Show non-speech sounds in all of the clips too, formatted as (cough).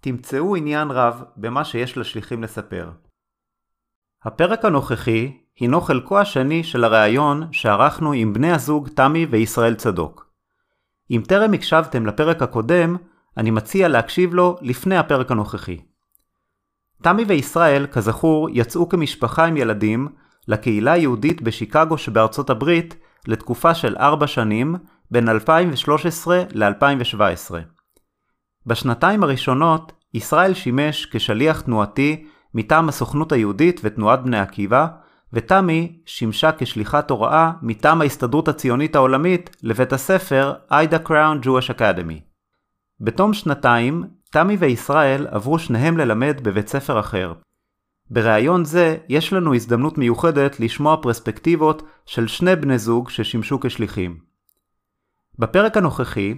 תמצאו עניין רב במה שיש לשליחים לספר. הפרק הנוכחי הינו חלקו השני של הראיון שערכנו עם בני הזוג תמי וישראל צדוק. אם טרם הקשבתם לפרק הקודם, אני מציע להקשיב לו לפני הפרק הנוכחי. תמי וישראל, כזכור, יצאו כמשפחה עם ילדים לקהילה היהודית בשיקגו שבארצות הברית לתקופה של ארבע שנים, בין 2013 ל-2017. בשנתיים הראשונות, ישראל שימש כשליח תנועתי מטעם הסוכנות היהודית ותנועת בני עקיבא, ותמי שימשה כשליחת הוראה מטעם ההסתדרות הציונית העולמית לבית הספר איידה קראון Jewish Academy. בתום שנתיים, תמי וישראל עברו שניהם ללמד בבית ספר אחר. בריאיון זה יש לנו הזדמנות מיוחדת לשמוע פרספקטיבות של שני בני זוג ששימשו כשליחים. בפרק הנוכחי,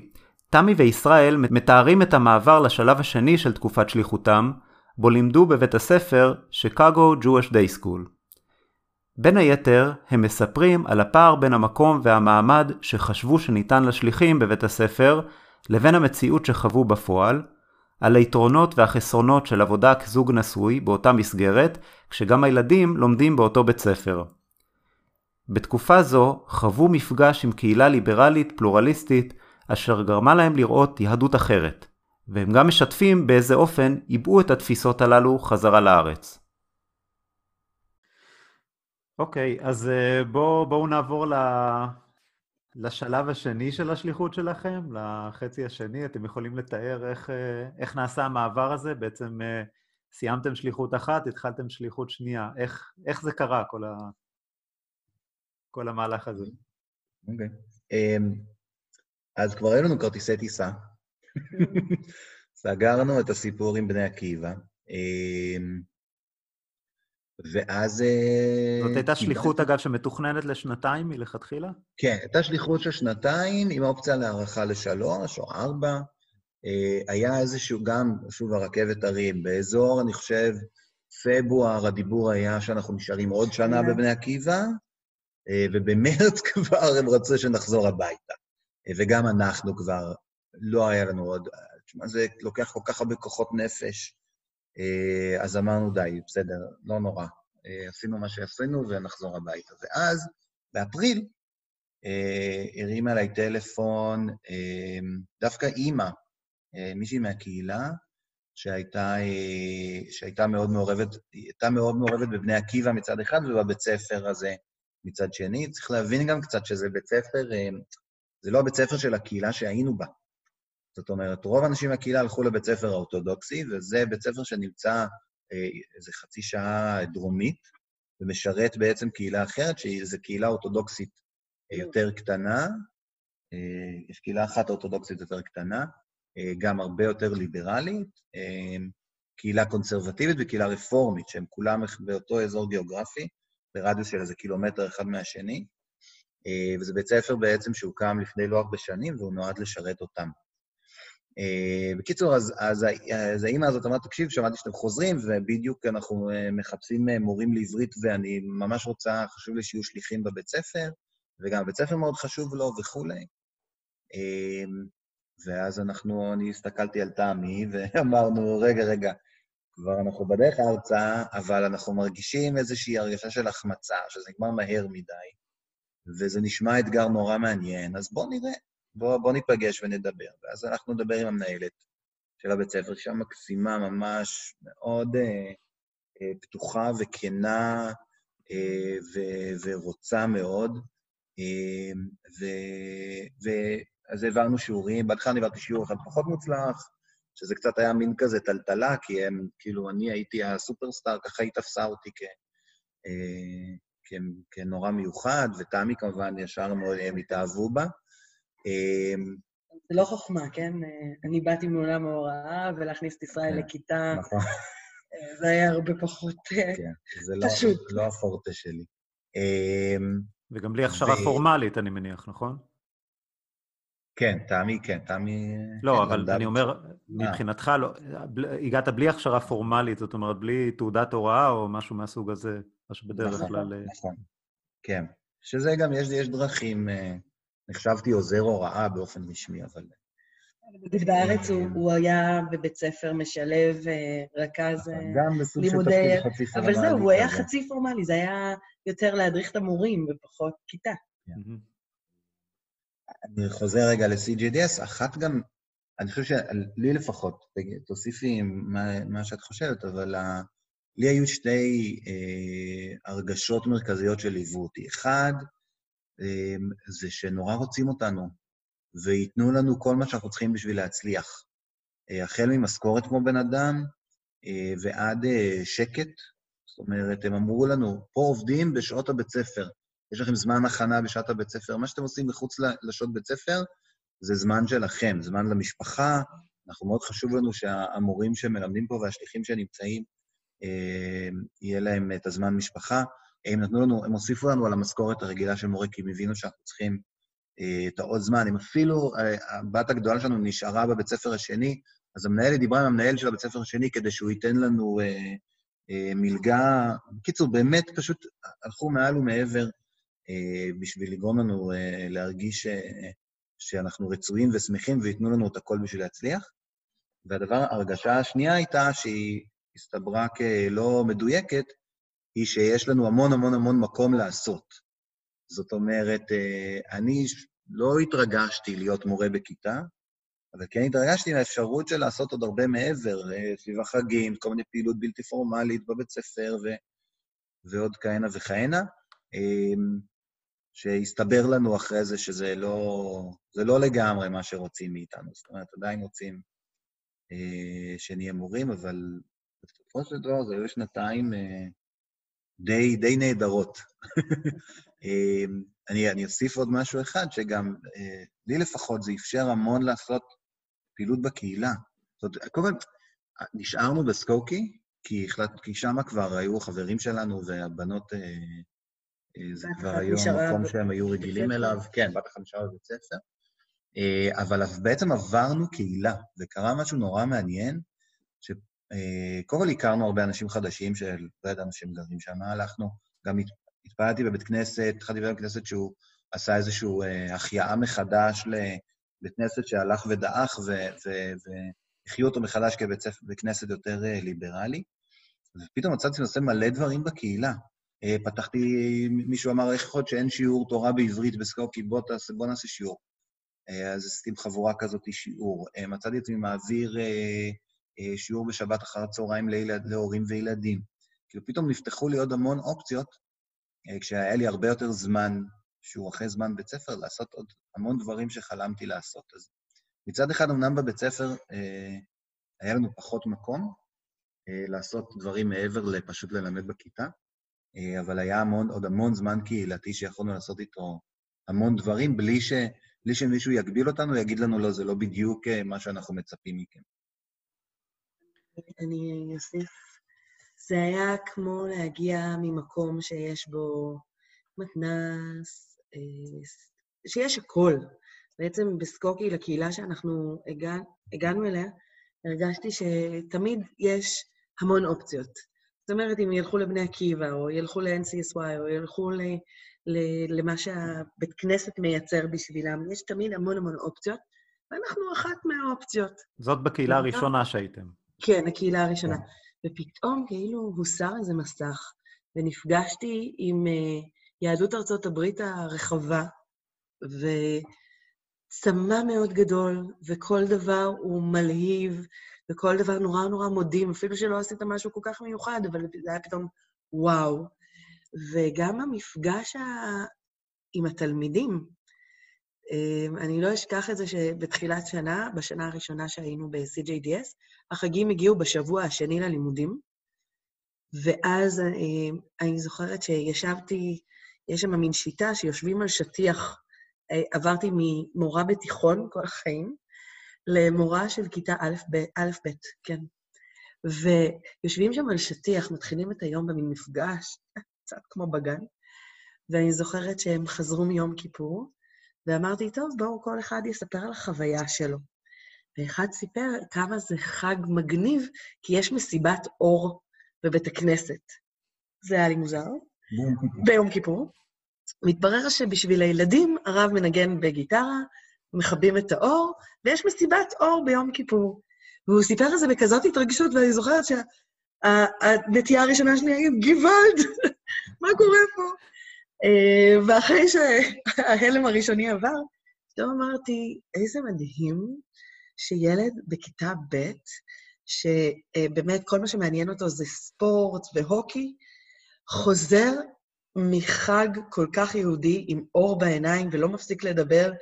תמי וישראל מתארים את המעבר לשלב השני של תקופת שליחותם, בו לימדו בבית הספר שיקגו Jewish Day School. בין היתר, הם מספרים על הפער בין המקום והמעמד שחשבו שניתן לשליחים בבית הספר, לבין המציאות שחוו בפועל, על היתרונות והחסרונות של עבודה כזוג נשוי באותה מסגרת, כשגם הילדים לומדים באותו בית ספר. בתקופה זו חוו מפגש עם קהילה ליברלית פלורליסטית, אשר גרמה להם לראות יהדות אחרת, והם גם משתפים באיזה אופן עיבו את התפיסות הללו חזרה לארץ. אוקיי, okay, אז בואו בוא נעבור ל... לשלב השני של השליחות שלכם, לחצי השני. אתם יכולים לתאר איך, איך נעשה המעבר הזה? בעצם סיימתם שליחות אחת, התחלתם שליחות שנייה. איך, איך זה קרה, כל, ה... כל המהלך הזה? אוקיי. Okay. אמ, אז כבר היו לנו כרטיסי טיסה. סגרנו את הסיפור עם בני עקיבא. אמ, ואז... אה, זאת הייתה שליחות, אגב, שמתוכננת לשנתיים מלכתחילה? כן, הייתה שליחות של שנתיים עם אופציה להארכה לשלוש או ארבע. אה, היה איזשהו גם, שוב, הרכבת הרים. באזור, אני חושב, פברואר, הדיבור היה שאנחנו נשארים עוד שנה בבני עקיבא, אה, ובמרץ (laughs) כבר הם רצו שנחזור הביתה. וגם אנחנו כבר, לא היה לנו עוד... תשמע, זה לוקח כל כך הרבה כוחות נפש. אה, אז אמרנו, די, בסדר, לא נורא. אה, עשינו מה שעשינו ונחזור הביתה. ואז, באפריל, אה, הרים עליי טלפון דווקא אימא, מישהי מהקהילה, שהייתה, שהייתה מאוד מעורבת, הייתה מאוד מעורבת בבני עקיבא מצד אחד ובבית ספר הזה מצד שני. צריך להבין גם קצת שזה בית ספר, זה לא הבית ספר של הקהילה שהיינו בה. זאת אומרת, רוב האנשים מהקהילה הלכו לבית ספר האורתודוקסי, וזה בית ספר שנמצא אה, איזה חצי שעה דרומית, ומשרת בעצם קהילה אחרת, שזו קהילה אורתודוקסית אה, יותר קטנה. אה, יש קהילה אחת אורתודוקסית יותר קטנה, גם הרבה יותר ליברלית, קהילה קונסרבטיבית וקהילה רפורמית, שהם כולם באותו אזור גיאוגרפי, ברדיוס של איזה קילומטר אחד מהשני. אה, וזה בית ספר בעצם שהוקם לפני לא הרבה שנים, והוא נועד לשרת אותם. אה, בקיצור, אז, אז, אז האימא הזאת אמרה, תקשיב, שמעתי שאתם חוזרים, ובדיוק אנחנו אה, מחפשים מורים לעברית, ואני ממש רוצה, חשוב לי שיהיו שליחים בבית ספר, וגם בית ספר מאוד חשוב לו וכולי. ואז אנחנו, אני הסתכלתי על תמי, ואמרנו, רגע, רגע, כבר אנחנו בדרך ארצה, אבל אנחנו מרגישים איזושהי הרגשה של החמצה, שזה נגמר מהר מדי, וזה נשמע אתגר נורא מעניין, אז בואו נראה. בוא, בוא ניפגש ונדבר. ואז אנחנו נדבר עם המנהלת של הבית ספר, שהיא מקסימה ממש, מאוד אה, אה, פתוחה וכנה אה, ו, ורוצה מאוד. אה, ו, ואז העברנו שיעורים, בהתחלה העברתי שיעור אחד פחות מוצלח, שזה קצת היה מין כזה טלטלה, כי הם, כאילו, אני הייתי הסופרסטאר, ככה היא תפסה אותי כ... אה, כנורא מיוחד, ותמי כמובן ישר הם התאהבו בה. אמ, זה לא חוכמה, כן? אני באתי מעולם ההוראה, ולהכניס את ישראל כן, לכיתה, נכון. (laughs) אה, זה היה הרבה פחות אה, כן, לא- פשוט. זה לא הפורטה שלי. אמ, וגם בלי הכשרה פורמלית, אני מניח, נכון? כן, תמי, כן, תמי... לא, כן, אבל אני אומר, מבחינתך, לא, הגעת בלי הכשרה פורמלית, זאת אומרת, בלי תעודת הוראה או משהו מהסוג הזה, מה שבדרך נכון, כלל... נכון, נכון, כן. שזה גם, יש דרכים... נחשבתי עוזר הוראה באופן רשמי, אבל... דוד הארץ הוא היה בבית ספר משלב, אה, רכז לימודי... נכון, גם בסוג של תפקיד חצי פורמלי. אבל זהו, הוא היה חצי פורמלי, זה היה יותר להדריך את המורים ופחות כיתה. אני חוזר רגע ל-CGDS, אחת גם, אני חושב שלי לפחות, תוסיפי מה, מה שאת חושבת, אבל לי היו שתי אה, הרגשות מרכזיות שליוו אותי. אחד, אמ, זה שנורא רוצים אותנו, וייתנו לנו כל מה שאנחנו צריכים בשביל להצליח. אה, החל ממשכורת כמו בן אדם אה, ועד אה, שקט. זאת אומרת, הם אמרו לנו, פה עובדים בשעות הבית ספר. יש לכם זמן הכנה בשעת הבית ספר. מה שאתם עושים מחוץ לשעות בית ספר זה זמן שלכם, זמן למשפחה. אנחנו, מאוד חשוב לנו שהמורים שמלמדים פה והשליחים שנמצאים, יהיה להם את הזמן משפחה. הם נתנו לנו, הם הוסיפו לנו על המשכורת הרגילה של מורה, כי הם הבינו שאנחנו צריכים אה, את העוד זמן. הם אפילו, אה, הבת הגדולה שלנו נשארה בבית ספר השני, אז המנהלת דיברה עם המנהל של הבית ספר השני כדי שהוא ייתן לנו אה, אה, מלגה. בקיצור, באמת פשוט הלכו מעל ומעבר אה, בשביל לגרום לנו אה, להרגיש אה, שאנחנו רצויים ושמחים וייתנו לנו את הכל בשביל להצליח. והדבר, ההרגשה השנייה הייתה שהיא הסתברה כלא מדויקת, היא שיש לנו המון המון המון מקום לעשות. זאת אומרת, אה, אני לא התרגשתי להיות מורה בכיתה, אבל כן התרגשתי מהאפשרות של לעשות עוד הרבה מעבר, אה, סביב החגים, כל מיני פעילות בלתי פורמלית בבית ספר ו... ועוד כהנה וכהנה, שהסתבר לנו אחרי זה שזה לא, זה לא לגמרי מה שרוצים מאיתנו. זאת אומרת, עדיין רוצים אה, שנהיה מורים, אבל בסופו של דבר זה היו שנתיים די, די נהדרות. (laughs) אמ, אני, אני אוסיף עוד משהו אחד, שגם אה, לי לפחות זה אפשר המון לעשות פעילות בקהילה. זאת אומרת, קודם כל, נשארנו בסקוקי, כי, החלט, כי שם כבר היו חברים שלנו, והבנות, אה, אה, זה כבר היו המקום שהם היו רגילים אליו. כן, בת החמישה בבית ספר. אבל בעצם עברנו קהילה, וקרה משהו נורא מעניין, אה, קודם כל הכרנו הרבה אנשים חדשים שלא ידענו שהם גרים שם, הלכנו, גם התפללתי בבית כנסת, התחלתי בבית כנסת שהוא עשה איזושהי אה, החייאה מחדש לבית כנסת שהלך ודעך, והחיו אותו מחדש כבית כנסת יותר אה, ליברלי. ופתאום מצאתי עושה מלא דברים בקהילה. פתחתי, מישהו אמר, איך יכול להיות שאין שיעור תורה בעברית בסקוקי, בוא, תעשה, בוא נעשה שיעור. אז עשיתי עם חבורה כזאת שיעור. מצאתי את עצמי מעביר אה, שיעור בשבת אחר הצהריים לילד, להורים וילדים. כאילו פתאום נפתחו לי עוד המון אופציות, אה, כשהיה לי הרבה יותר זמן, שהוא אחרי זמן בית ספר, לעשות עוד המון דברים שחלמתי לעשות. אז מצד אחד, אמנם בבית ספר אה, היה לנו פחות מקום אה, לעשות דברים מעבר לפשוט ללמד בכיתה, אה, אבל היה המון, עוד המון זמן קהילתי שיכולנו לעשות איתו המון דברים, בלי, ש, בלי שמישהו יגביל אותנו, יגיד לנו, לא, זה לא בדיוק אה, מה שאנחנו מצפים מכם. אני אוסיף. זה היה כמו להגיע ממקום שיש בו מתנ"ס, אה, שיש הכל. בעצם בסקוקי, לקהילה שאנחנו הגע, הגענו אליה, הרגשתי שתמיד יש המון אופציות. אומרת, אם ילכו לבני עקיבא, או ילכו ל-NCSY, או ילכו ל, ל, למה שהבית כנסת מייצר בשבילם, יש תמיד המון המון אופציות, ואנחנו אחת מהאופציות. זאת בקהילה הראשונה שהייתם. כן, הקהילה הראשונה. ופתאום כאילו הוסר איזה מסך, ונפגשתי עם uh, יהדות ארצות הברית הרחבה, וצמא מאוד גדול, וכל דבר הוא מלהיב, וכל דבר נורא נורא מודים, אפילו שלא עשית משהו כל כך מיוחד, אבל זה היה פתאום וואו. וגם המפגש ה... עם התלמידים, אמ, אני לא אשכח את זה שבתחילת שנה, בשנה הראשונה שהיינו ב-CJDS, החגים הגיעו בשבוע השני ללימודים, ואז אמ, אני זוכרת שישבתי, יש שם מין שיטה שיושבים על שטיח. אה, עברתי ממורה בתיכון כל החיים למורה של כיתה א'-ב', כן. ויושבים שם על שטיח, מתחילים את היום במין מפגש, קצת כמו בגן, ואני זוכרת שהם חזרו מיום כיפור, ואמרתי, טוב, בואו כל אחד יספר על החוויה שלו. ואחד סיפר כמה זה חג מגניב, כי יש מסיבת אור בבית הכנסת. זה היה לי מוזר. ביום כיפור. ביום כיפור. מתברר שבשביל הילדים הרב מנגן בגיטרה, מכבים את האור, ויש מסיבת אור ביום כיפור. והוא סיפר על זה בכזאת התרגשות, ואני זוכרת שהנטייה הראשונה שלי הייתה, גוואלד, (laughs) מה קורה פה? אה, ואחרי שההלם הראשוני עבר, פתאום אמרתי, איזה מדהים שילד בכיתה ב', שבאמת כל מה שמעניין אותו זה ספורט והוקי, חוזר מחג כל כך יהודי עם אור בעיניים ולא מפסיק לדבר,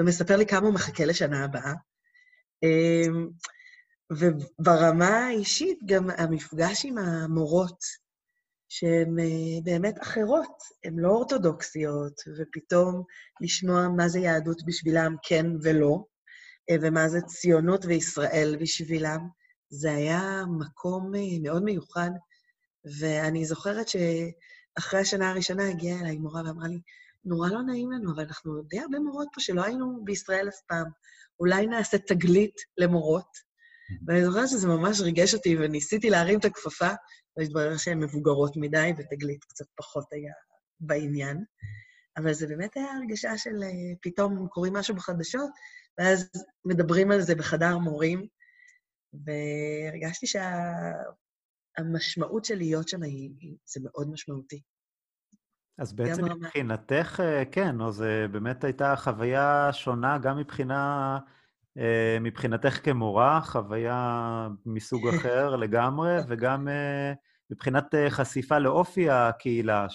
ומספר לי כמה הוא מחכה לשנה הבאה. אה, וברמה האישית, גם המפגש עם המורות, שהן אה, באמת אחרות, הן לא אורתודוקסיות, ופתאום לשמוע מה זה יהדות בשבילם, כן ולא, אה, ומה זה ציונות וישראל בשבילם, זה היה מקום אה, מאוד מיוחד. ואני זוכרת שאחרי השנה הראשונה הגיעה אליי מורה ואמרה לי, נורא לא נעים לנו, אבל אנחנו די הרבה מורות פה שלא היינו בישראל אף פעם. אולי נעשה תגלית למורות? ואני זוכרת שזה ממש ריגש אותי, וניסיתי להרים את הכפפה, והתברר שהן מבוגרות מדי, ותגלית קצת פחות היה בעניין. אבל זה באמת היה הרגשה של אה, פתאום קוראים משהו בחדשות, ואז מדברים על זה בחדר מורים, והרגשתי שהמשמעות שה... של להיות שם היא, זה מאוד משמעותי. אז בעצם מבחינתך, אה, כן, או זה באמת הייתה חוויה שונה גם מבחינה אה, מבחינתך כמורה, חוויה מסוג (laughs) אחר לגמרי, וגם אה, מבחינת חשיפה לאופי הקהילה,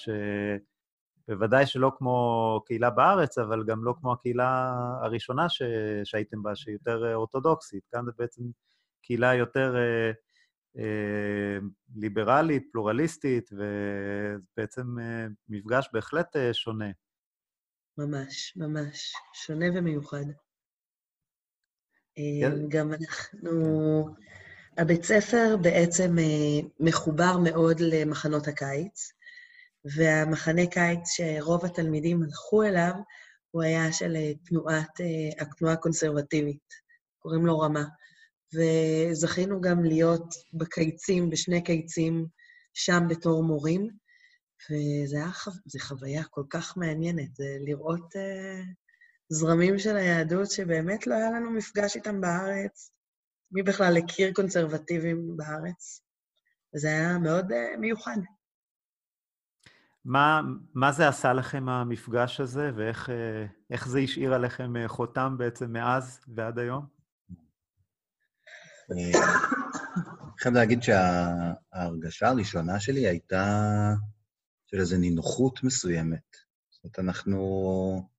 שבוודאי שלא כמו קהילה בארץ, אבל גם לא כמו הקהילה הראשונה ש... שהייתם בה, שהיא יותר אורתודוקסית. כאן זה בעצם קהילה יותר ליברלית, פלורליסטית, ובעצם אה, מפגש בהחלט אה, שונה. ממש, ממש. שונה ומיוחד. כן. אמ, גם אנחנו... הבית ספר בעצם אה, מחובר מאוד למחנות הקיץ, והמחנה קיץ שרוב התלמידים הלכו אליו, הוא היה של אה, תנועת, אה, התנועה הקונסרבטיבית, קוראים לו רמה. וזכינו גם להיות בקיצים, בשני קיצים, שם בתור מורים, וזו חו... חוויה כל כך מעניינת, זה לראות זרמים של היהדות שבאמת לא היה לנו מפגש איתם בארץ. מי בכלל הכיר קונסרבטיבים בארץ? וזה היה מאוד uh, מיוחד. מה, מה זה עשה לכם המפגש הזה, ואיך uh, זה השאיר עליכם uh, חותם בעצם מאז ועד היום? אני (coughs) חייב להגיד שההרגשה הראשונה שלי הייתה של איזו נינוחות מסוימת. זאת אומרת, אנחנו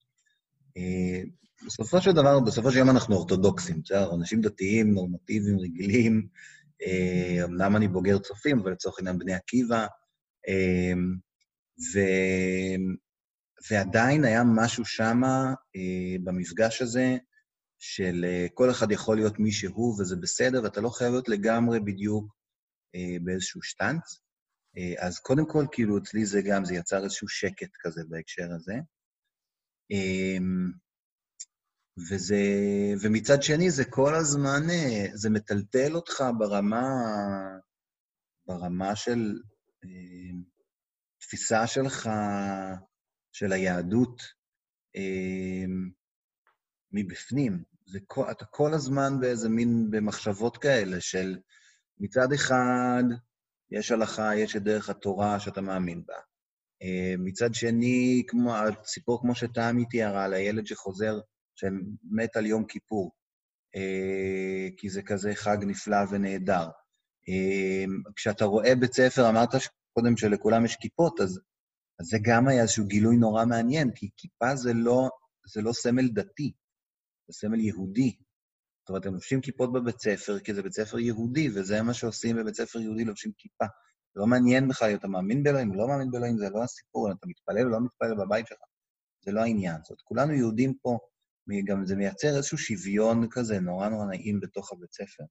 אה, בסופו של דבר, בסופו של יום אנחנו אורתודוקסים, בסדר? אנשים דתיים, נורמטיביים, רגילים. אה, אמנם אני בוגר צופים, אבל לצורך העניין בני עקיבא. אה, ו... ועדיין היה משהו שם במפגש הזה, של כל אחד יכול להיות מי שהוא, וזה בסדר, ואתה לא חייב להיות לגמרי בדיוק באיזשהו שטאנץ. אז קודם כל, כאילו, אצלי זה גם, זה יצר איזשהו שקט כזה בהקשר הזה. אמ, וזה, ומצד שני, זה כל הזמן, אה, זה מטלטל אותך ברמה, ברמה של אה, תפיסה שלך, של היהדות, אה, מבפנים. זה, אתה כל הזמן באיזה מין, במחשבות כאלה של מצד אחד, יש הלכה, יש את דרך התורה שאתה מאמין בה. מצד שני, כמו, הסיפור כמו שתמי תיארה, על הילד שחוזר שמת על יום כיפור, אה, כי זה כזה חג נפלא ונהדר. אה, כשאתה רואה בית ספר, אמרת קודם שלכולם יש כיפות, אז, אז זה גם היה איזשהו גילוי נורא מעניין, כי כיפה זה לא, זה לא סמל דתי, זה סמל יהודי. זאת אומרת, הם לובשים כיפות בבית ספר, כי זה בית ספר יהודי, וזה מה שעושים בבית ספר יהודי, לובשים כיפה. זה לא מעניין בכלל אם אתה מאמין באלוהים, לא מאמין באלוהים, זה לא הסיפור, אם אתה מתפלל או לא מתפלל בבית שלך, זה לא העניין. זאת אומרת, כולנו יהודים פה גם זה מייצר איזשהו שוויון כזה נורא נורא נעים בתוך הבית ספר.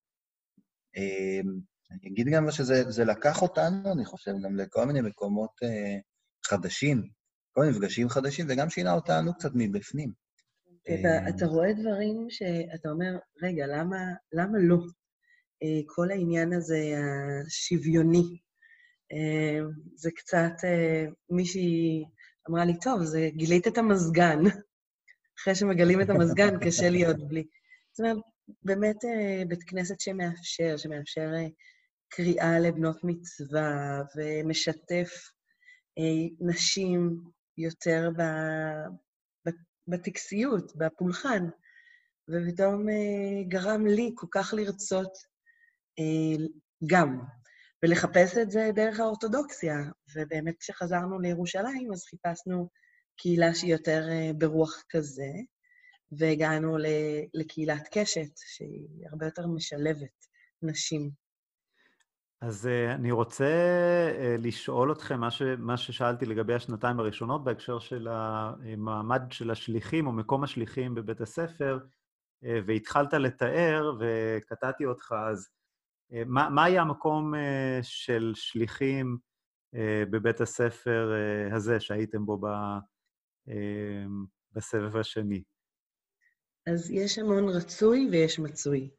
אמ, אני אגיד גם שזה לקח אותנו, אני חושב, גם לכל מיני מקומות אה, חדשים, כל מיני מפגשים חדשים, וגם שינה אותנו קצת מבפנים. אתה אמ, רואה דברים שאתה אומר, רגע, למה, למה לא? אה, כל העניין הזה השוויוני, אמ, זה קצת, אה, מישהי אמרה לי, טוב, זה, גילית את המזגן. אחרי שמגלים את המזגן, (laughs) קשה להיות בלי. זאת אומרת, באמת אה, בית כנסת שמאפשר, שמאפשר אה, קריאה לבנות מצווה ומשתף אה, נשים יותר בטקסיות, בפולחן, ופתאום גרם לי כל כך לרצות גם, ולחפש את זה דרך האורתודוקסיה. ובאמת כשחזרנו לירושלים, אז חיפשנו קהילה שהיא יותר אה, ברוח כזה, והגענו לקהילת קשת, שהיא הרבה יותר משלבת נשים. אז uh, אני רוצה uh, לשאול אתכם מה, ש, מה ששאלתי לגבי השנתיים הראשונות בהקשר של המעמד של השליחים או מקום השליחים בבית הספר, uh, והתחלת לתאר וקטעתי אותך, אז uh, מה, מה היה המקום uh, של שליחים uh, בבית הספר uh, הזה שהייתם בו ב, אמ, בסבב השני? אז יש המון רצוי ויש מצוי.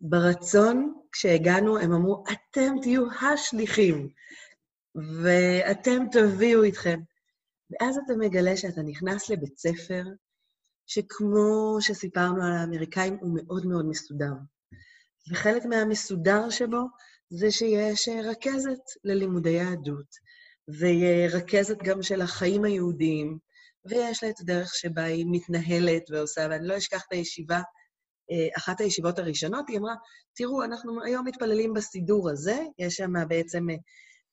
ברצון, כשהגענו, הם אמרו, אתם תהיו השליחים, ואתם תביאו איתכם. ואז אתה מגלה שאתה נכנס לבית ספר, שכמו שסיפרנו על האמריקאים, הוא מאוד מאוד מסודר. וחלק מהמסודר שבו זה שיש רכזת ללימודי יהדות, ורכזת גם של החיים היהודיים, ויש לה את הדרך שבה היא מתנהלת ועושה, ואני לא אשכח את הישיבה, אחת הישיבות הראשונות, היא אמרה, תראו, אנחנו היום מתפללים בסידור הזה, יש שם בעצם, אה,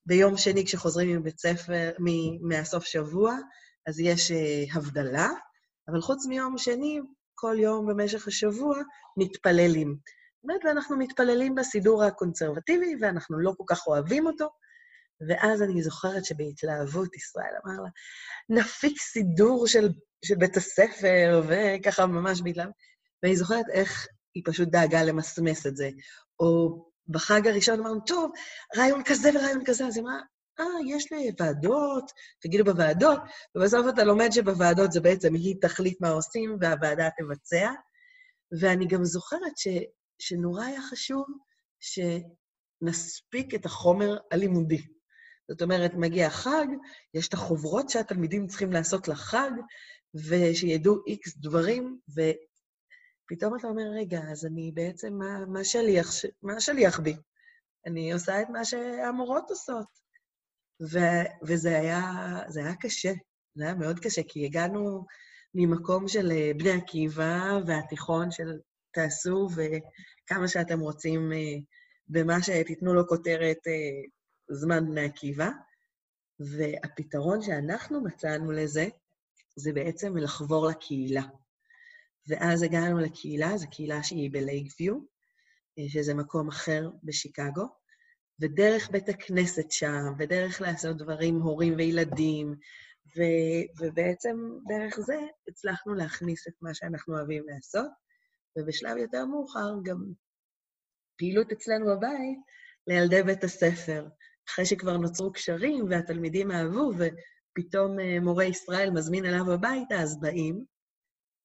ביום שני כשחוזרים מבית ספר, מהסוף שבוע, אז יש אה, הבדלה, אבל חוץ מיום שני, כל יום במשך השבוע מתפללים. אומרת, ואנחנו מתפללים בסידור הקונסרבטיבי, ואנחנו לא כל כך אוהבים אותו, ואז אני זוכרת שבהתלהבות ישראל אמר לה, נפיק סידור של, של בית הספר, וככה ממש בהתלהבות. ואני זוכרת איך היא פשוט דאגה למסמס את זה. או בחג הראשון אמרנו, טוב, רעיון כזה ורעיון כזה, אז היא אמרה, אה, יש לי ועדות, תגידו בוועדות, ובסוף אתה לומד שבוועדות זה בעצם היא תחליט מה עושים והוועדה תבצע. ואני גם זוכרת ש, שנורא היה חשוב שנספיק את החומר הלימודי. זאת אומרת, מגיע החג, יש את החוברות שהתלמידים צריכים לעשות לחג, ושידעו איקס דברים, ופתאום אתה אומר, רגע, אז אני בעצם, מה, מה, שליח, מה שליח בי? אני עושה את מה שהמורות עושות. ו, וזה היה, היה קשה, זה היה מאוד קשה, כי הגענו ממקום של אה, בני עקיבא והתיכון של תעשו וכמה שאתם רוצים אה, במה שתיתנו לו כותרת אה, זמן בני עקיבא, והפתרון שאנחנו מצאנו לזה, זה בעצם לחבור לקהילה. ואז הגענו לקהילה, זו קהילה שהיא בלייגביו, שזה מקום אחר בשיקגו, ודרך בית הכנסת שם, ודרך לעשות דברים, הורים וילדים, ו, ובעצם דרך זה הצלחנו להכניס את מה שאנחנו אוהבים לעשות, ובשלב יותר מאוחר גם פעילות אצלנו בבית לילדי בית הספר, אחרי שכבר נוצרו קשרים והתלמידים אהבו, ופתאום אה, מורה ישראל מזמין אליו הביתה, אז באים.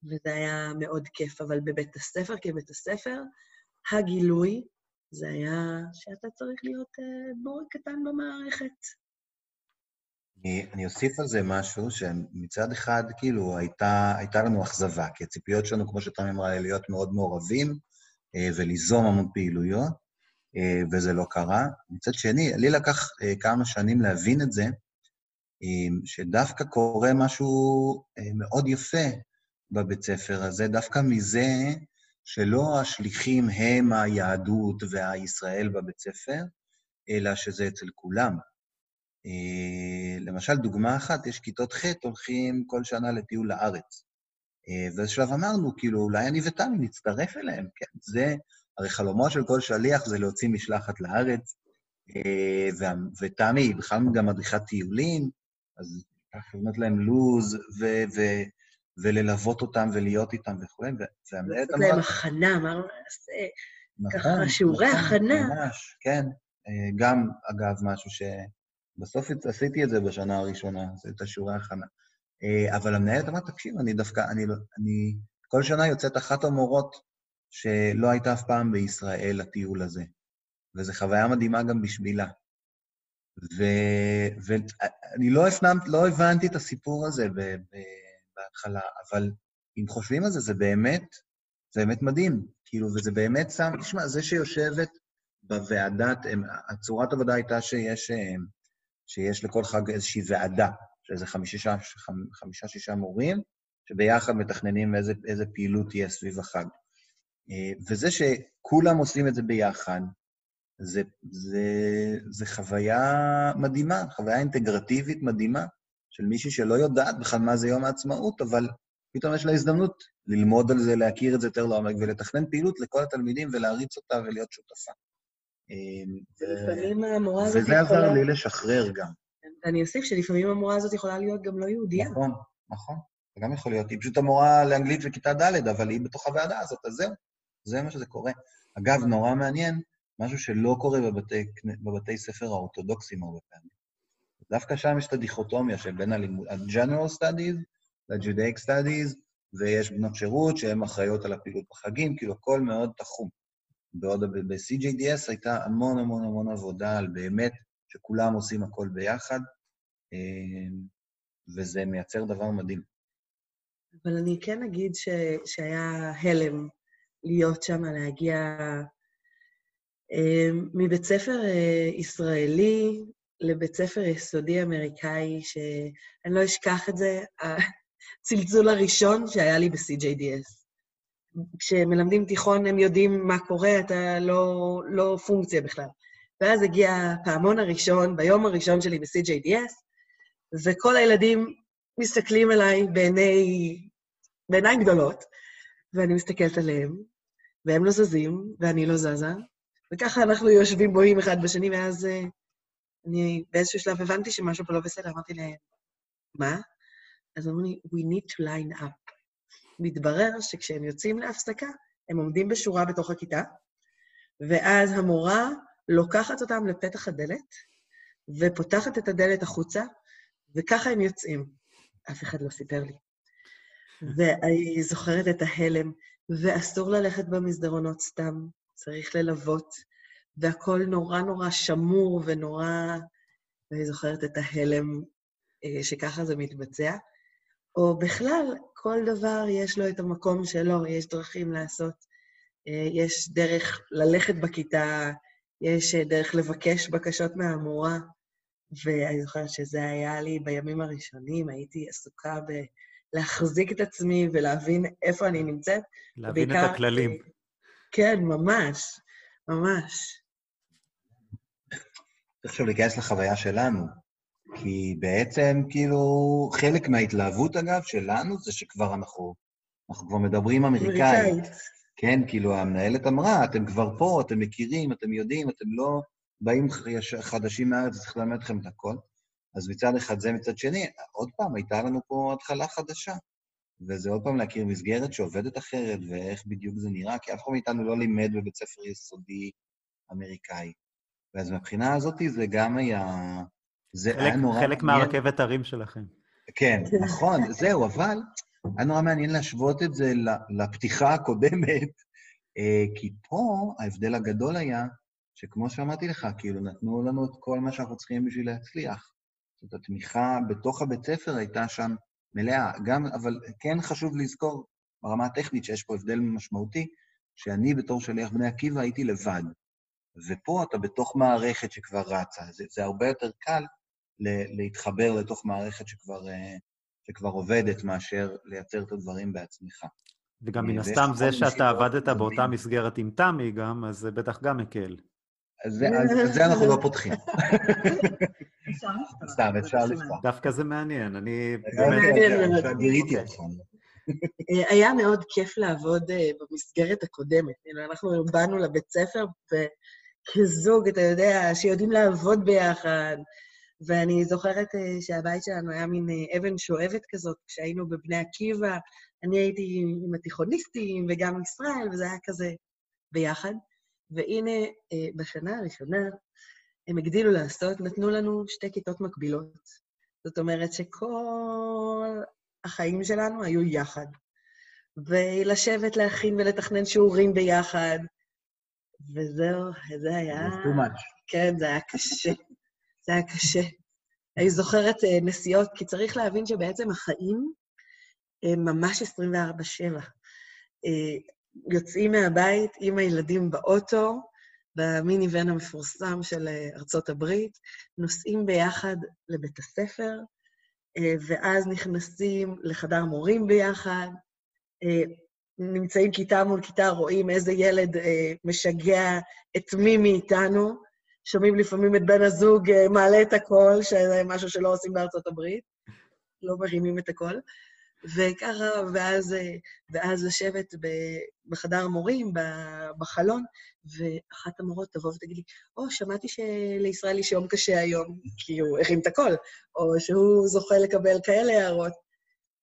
וזה היה מאוד כיף. אבל בבית הספר, כבית הספר, הגילוי זה היה שאתה צריך להיות uh, בורג קטן במערכת. אני, אני אוסיף על זה משהו, שמצד אחד, כאילו, הייתה, הייתה לנו אכזבה, כי הציפיות שלנו, כמו שתמי אמרה, להיות מאוד מעורבים uh, וליזום המון פעילויות, uh, וזה לא קרה. מצד שני, לי לקח כמה שנים להבין את זה, שדווקא קורה משהו מאוד יפה בבית ספר הזה, דווקא מזה שלא השליחים הם היהדות והישראל בבית ספר, אלא שזה אצל כולם. אה, למשל, דוגמה אחת, יש כיתות ח' הולכים כל שנה לטיול לארץ. אה, באיזה שלב אמרנו, כאילו, אולי אני ותמי נצטרף אליהם, כן? זה, הרי חלומו של כל שליח זה להוציא משלחת לארץ, אה, ותמי היא בכלל גם מדריכת טיולים, אז ככה לבנות להם לו"ז, וללוות אותם ולהיות איתם וכו', והמנהלת אמרה... לעשות להם הכנה, אמרנו, נעשה ככה נכון, שיעורי נכון, הכנה. ממש, כן. אה, גם, אגב, משהו שבסוף עשיתי את זה בשנה הראשונה, זה את השיעורי הכנה. אה, אבל המנהלת אמרה, תקשיב, אני דווקא, אני, לא, אני כל שנה יוצאת אחת המורות שלא הייתה אף פעם בישראל לטיול הזה, וזו חוויה מדהימה גם בשבילה. ואני לא, לא הבנתי את הסיפור הזה ב, ב, בהתחלה, אבל אם חושבים על זה, זה באמת, זה באמת מדהים. כאילו, וזה באמת שם, תשמע, זה שיושבת בוועדת, הצורת עבודה הייתה שיש, שיש לכל חג איזושהי ועדה, שזה חמישה, חמישה, שישה מורים, שביחד מתכננים איזה, איזה פעילות תהיה סביב החג. וזה שכולם עושים את זה ביחד, זה, זה, זה חוויה מדהימה, חוויה אינטגרטיבית מדהימה, של מישהי שלא יודעת בכלל מה זה יום העצמאות, אבל פתאום יש לה הזדמנות ללמוד על זה, להכיר את זה יותר לעומק ולתכנן פעילות לכל התלמידים ולהריץ אותה ולהיות שותפה. אמ, לפעמים המורה הזאת יכולה... וזה עזר לי לשחרר גם. אני אוסיף שלפעמים המורה הזאת יכולה להיות גם לא יהודייה. נכון, נכון. זה גם יכול להיות. היא פשוט המורה לאנגלית בכיתה ד', אבל היא בתוך הוועדה הזאת, אז זהו, זה מה שזה קורה. אגב, נורא מעניין, משהו שלא קורה בבתי, בבתי ספר האורתודוקסיים הרבה פעמים. דווקא שם יש את הדיכוטומיה שבין ה-General Studies ל-Judaic Studies, ויש בנות שירות שהן אחראיות על הפעילות בחגים, כאילו הכל מאוד תחום. בעוד ב-CJDS הייתה המון המון המון עבודה על באמת שכולם עושים הכל ביחד, אה, וזה מייצר דבר מדהים. אבל אני כן אגיד ש, שהיה הלם להיות שם, להגיע אה, מבית ספר אה, ישראלי לבית ספר יסודי אמריקאי, שאני לא אשכח את זה, הצלצול הראשון שהיה לי ב-CJDS. כשמלמדים תיכון הם יודעים מה קורה, אתה לא, לא פונקציה בכלל. ואז הגיע הפעמון הראשון, ביום הראשון שלי ב-CJDS, וכל הילדים מסתכלים עליי בעיני, בעיניים גדולות, ואני מסתכלת עליהם, והם לא זזים, ואני לא זזה, וככה אנחנו יושבים בוהים אחד בשני, ואז אה, אני באיזשהו שלב הבנתי שמשהו פה לא בסדר, אמרתי להם, מה? אז אמרו לי, we need to line up. מתברר שכשהם יוצאים להפסקה, הם עומדים בשורה בתוך הכיתה, ואז המורה לוקחת אותם לפתח הדלת, ופותחת את הדלת החוצה, וככה הם יוצאים. אף אחד לא סיפר לי. ואני זוכרת את ההלם, ואסור ללכת במסדרונות סתם, צריך ללוות, והכול נורא נורא שמור ונורא... ואני זוכרת את ההלם אה, שככה זה מתבצע. או בכלל, כל דבר יש לו את המקום שלו, יש דרכים לעשות. אה, יש דרך ללכת בכיתה, יש אה, דרך לבקש בקשות מהמורה, ואני זוכרת שזה היה לי בימים הראשונים, הייתי עסוקה בלהחזיק את עצמי ולהבין איפה אני נמצאת. להבין ובעיקר, את הכללים. כן, ממש, ממש. צריך עכשיו להיכנס לחוויה שלנו. כי בעצם, כאילו, חלק מההתלהבות, אגב, שלנו זה שכבר אנחנו, אנחנו כבר מדברים אמריקאית. כן, כאילו, המנהלת אמרה, אתם כבר פה, אתם מכירים, אתם יודעים, אתם לא באים חדשים מהארץ, צריך ללמד אתכם את הכל. אז מצד אחד זה, מצד שני, עוד פעם, הייתה לנו פה התחלה חדשה. וזה עוד פעם להכיר מסגרת שעובדת אחרת, ואיך בדיוק זה נראה, כי אף אחד מאיתנו לא לימד בבית ספר יסודי אמריקאי. ואז מבחינה הזאת זה גם היה... זה חלק, היה נורא... חלק מהרכבת הרים שלכם. כן, נכון, זהו, אבל היה נורא מעניין להשוות את זה לפתיחה הקודמת, אה, כי פה ההבדל הגדול היה שכמו שאמרתי לך, כאילו, נתנו לנו את כל מה שאנחנו צריכים בשביל להצליח. זאת התמיכה בתוך הבית ספר הייתה שם מלאה. גם, אבל כן חשוב לזכור ברמה הטכנית שיש פה הבדל משמעותי, שאני בתור שליח בני עקיבא הייתי לבד. ופה אתה בתוך מערכת שכבר רצה. זה, זה הרבה יותר קל להתחבר לתוך מערכת שכבר, אה, שכבר עובדת מאשר לייצר את הדברים בעצמך. וגם מן הסתם זה שאתה עבדת באותה מסגרת עם תמי גם, אז זה בטח גם מקל. אז זה אנחנו לא פותחים. (laughs) סתם, אפשר לפתוח. דווקא זה מעניין, אני באמת... גיריתי אותך. אה, היה מאוד כיף לעבוד אה, במסגרת הקודמת. אנחנו באנו לבית ספר כזוג, אתה יודע, שיודעים לעבוד ביחד. ואני זוכרת אה, שהבית שלנו היה מין אבן שואבת כזאת, כשהיינו בבני עקיבא, אני הייתי עם התיכוניסטים וגם ישראל, וזה היה כזה ביחד. והנה, בשנה הראשונה, הם הגדילו לעשות, נתנו לנו שתי כיתות מקבילות. זאת אומרת שכל החיים שלנו היו יחד. ולשבת, להכין ולתכנן שיעורים ביחד. וזהו, זה היה... too much. כן, זה היה קשה. זה היה קשה. אני זוכרת uh, נסיעות, כי צריך להבין שבעצם החיים הם ממש 24-7. Uh, אה, יוצאים מהבית עם הילדים באוטו, במיני-ון המפורסם של אה, ארצות הברית, נוסעים ביחד לבית הספר, אה, ואז נכנסים לחדר מורים ביחד, אה, נמצאים כיתה מול כיתה, רואים איזה ילד משגע את מי מאיתנו, שומעים לפעמים את בן הזוג מעלה את הקול, שזה משהו שלא עושים בארצות הברית, לא מרימים את הקול. וככה, ואז, ואז לשבת בחדר המורים, בחלון, ואחת המורות תבוא ותגיד לי, או, oh, שמעתי שלישראל יש יום קשה היום, כי הוא הרים את הכל, או שהוא זוכה לקבל כאלה הערות.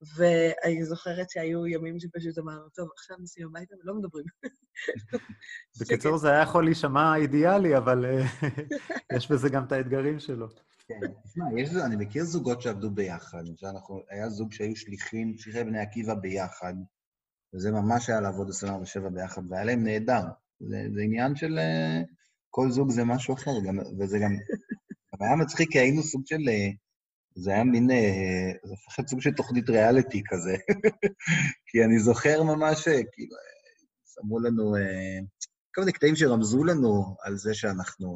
ואני זוכרת שהיו ימים שפשוט אמרנו, טוב, עכשיו נשים הביתה ולא מדברים. (laughs) בקיצור, זה היה יכול להישמע אידיאלי, אבל אה, (laughs) יש בזה גם את האתגרים שלו. כן, תשמע, אני מכיר זוגות שעבדו ביחד. שאנחנו, היה זוג שהיו שליחים, שליחי בני עקיבא ביחד, וזה ממש היה לעבוד 24 ביחד, והיה להם נהדר. זה, זה עניין של... אה, כל זוג זה משהו אחר, גם, וזה גם... גם היה מצחיק, כי היינו סוג של... אה, זה היה מין... אה, זה הפך סוג של תוכנית ריאליטי כזה. (laughs) כי אני זוכר ממש, כאילו, שמו לנו... כל מיני קטעים שרמזו לנו על זה שאנחנו...